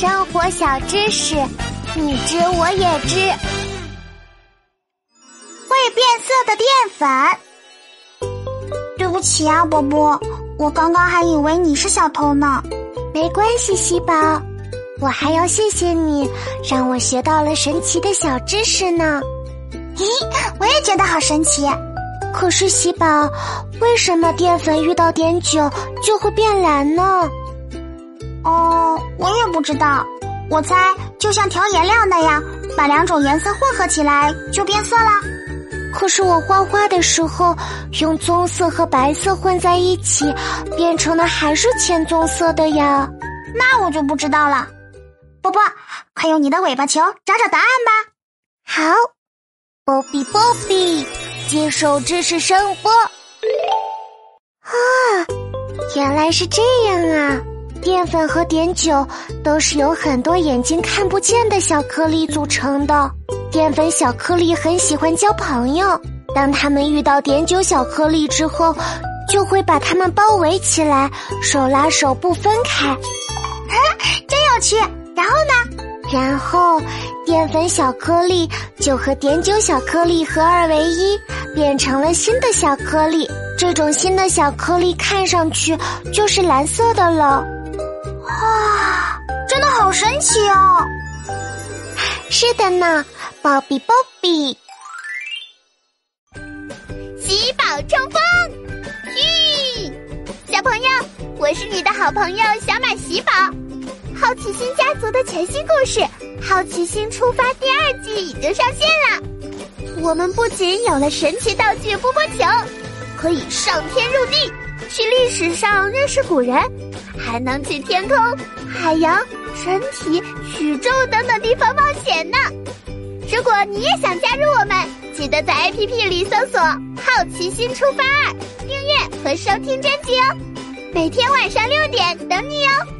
生活小知识，你知我也知。会变色的淀粉。对不起啊，波波，我刚刚还以为你是小偷呢。没关系，喜宝，我还要谢谢你，让我学到了神奇的小知识呢。咦，我也觉得好神奇。可是喜宝，为什么淀粉遇到碘酒就会变蓝呢？哦，也不知道。我猜就像调颜料那样，把两种颜色混合起来就变色了。可是我画画的时候，用棕色和白色混在一起，变成的还是浅棕色的呀。那我就不知道了。波波，快用你的尾巴球找找答案吧。好，波比波比，接受知识声波。啊，原来是这样啊！淀粉和碘酒都是由很多眼睛看不见的小颗粒组成的。淀粉小颗粒很喜欢交朋友，当它们遇到碘酒小颗粒之后，就会把它们包围起来，手拉手不分开。啊，真有趣！然后呢？然后淀粉小颗粒就和碘酒小颗粒合二为一，变成了新的小颗粒。这种新的小颗粒看上去就是蓝色的了。好神奇哦！是的呢，鲍比鲍比，喜宝冲锋，吁！小朋友，我是你的好朋友小马喜宝。好奇心家族的全新故事《好奇心出发》第二季已经上线了。我们不仅有了神奇道具波波球，可以上天入地，去历史上认识古人。还能去天空、海洋、身体、宇宙等等地方冒险呢！如果你也想加入我们，记得在 APP 里搜索“好奇心出发二”，订阅和收听专辑哦。每天晚上六点等你哦。